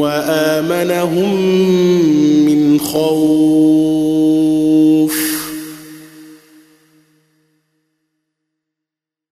وآمنهم من خوف.